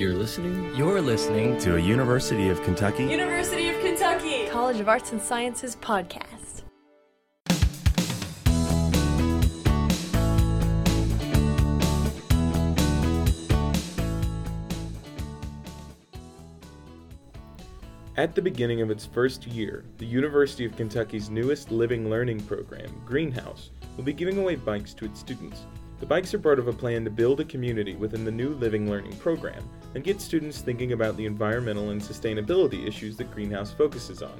You're listening You're listening to a University of Kentucky University of Kentucky College of Arts and Sciences podcast. At the beginning of its first year, the University of Kentucky's newest living learning program, Greenhouse, will be giving away bikes to its students. The bikes are part of a plan to build a community within the new living learning program and get students thinking about the environmental and sustainability issues that Greenhouse focuses on.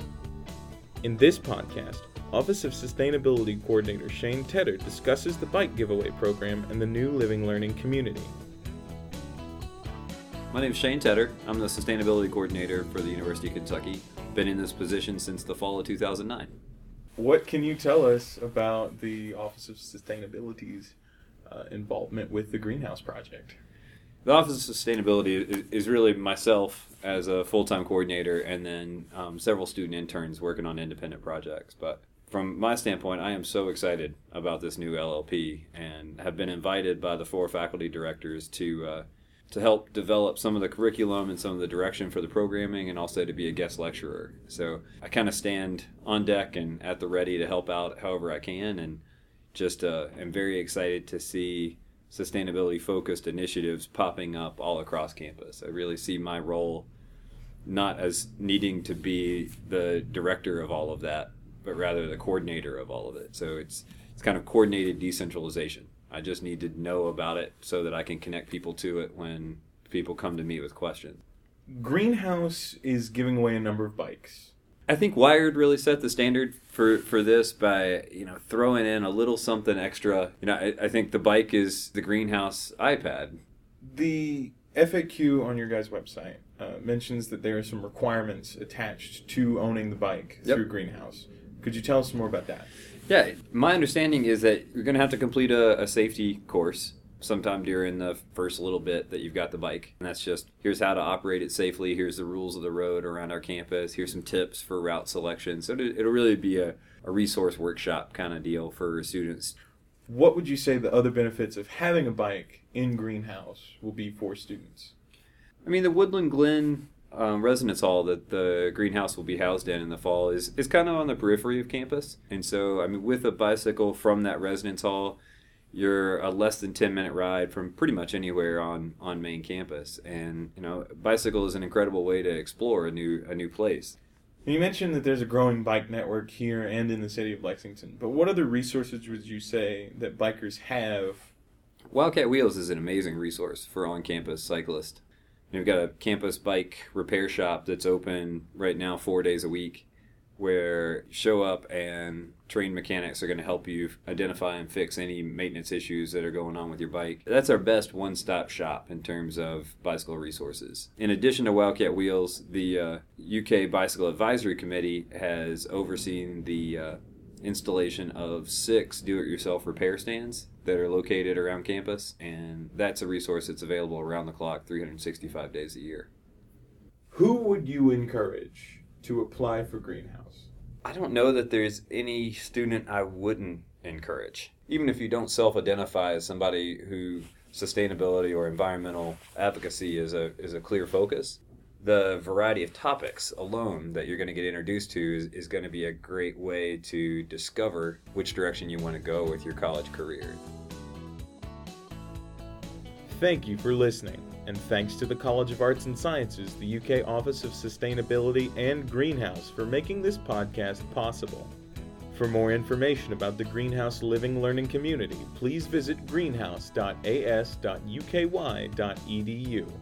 In this podcast, Office of Sustainability Coordinator Shane Tedder discusses the bike giveaway program and the new living learning community. My name is Shane Tedder. I'm the Sustainability Coordinator for the University of Kentucky. Been in this position since the fall of 2009. What can you tell us about the Office of Sustainability's uh, involvement with the Greenhouse Project? The Office of Sustainability is, is really myself as a full time coordinator and then um, several student interns working on independent projects. But from my standpoint, I am so excited about this new LLP and have been invited by the four faculty directors to. Uh, to help develop some of the curriculum and some of the direction for the programming and also to be a guest lecturer. So I kind of stand on deck and at the ready to help out however I can and just uh, am very excited to see sustainability focused initiatives popping up all across campus. I really see my role not as needing to be the director of all of that, but rather the coordinator of all of it. So it's it's kind of coordinated decentralization. I just need to know about it so that I can connect people to it when people come to me with questions. Greenhouse is giving away a number of bikes. I think Wired really set the standard for, for this by you know throwing in a little something extra. You know, I, I think the bike is the greenhouse iPad. The FAQ on your guys' website uh, mentions that there are some requirements attached to owning the bike Yep. through Greenhouse. Could you tell us more about that? Yeah, my understanding is that you're going to have to complete a, a safety course sometime during the first little bit that you've got the bike. And that's just here's how to operate it safely, here's the rules of the road around our campus, here's some tips for route selection. So it'll it'll really be a, a resource workshop kind of deal for students. What would you say the other benefits of having a bike in Greenhouse will be for students? I mean, the Woodland Glen um, residence hall that the greenhouse will be housed in in the fall is, is kind of on the periphery of campus. And so, I mean, with a bicycle from that residence hall, you're a less than 10 minute ride from pretty much anywhere on, on main campus. And, you know, bicycle is an incredible way to explore a new, a new place. You mentioned that there's a growing bike network here and in the city of Lexington, but what other resources would you say that bikers have? Wildcat Wheels is an amazing resource for on campus cyclists. We've got a campus bike repair shop that's open right now four days a week where you show up and trained mechanics are going to help you identify and fix any maintenance issues that are going on with your bike. That's our best one stop shop in terms of bicycle resources. In addition to Wildcat Wheels, the uh, UK Bicycle Advisory Committee has overseen the uh, installation of six do it yourself repair stands that are located around campus, and that's a resource that's available around the clock 365 days a year. Who would you encourage to apply for Greenhouse? I don't know that there's any student I wouldn't encourage. Even if you don't self identify as somebody who sustainability or environmental advocacy is a, is a clear focus, the variety of topics alone that you're going to get introduced to is, is going to be a great way to discover which direction you want to go with your college career. Thank you for listening, and thanks to the College of Arts and Sciences, the UK Office of Sustainability, and Greenhouse for making this podcast possible. For more information about the Greenhouse Living Learning Community, please visit greenhouse.as.uky.edu.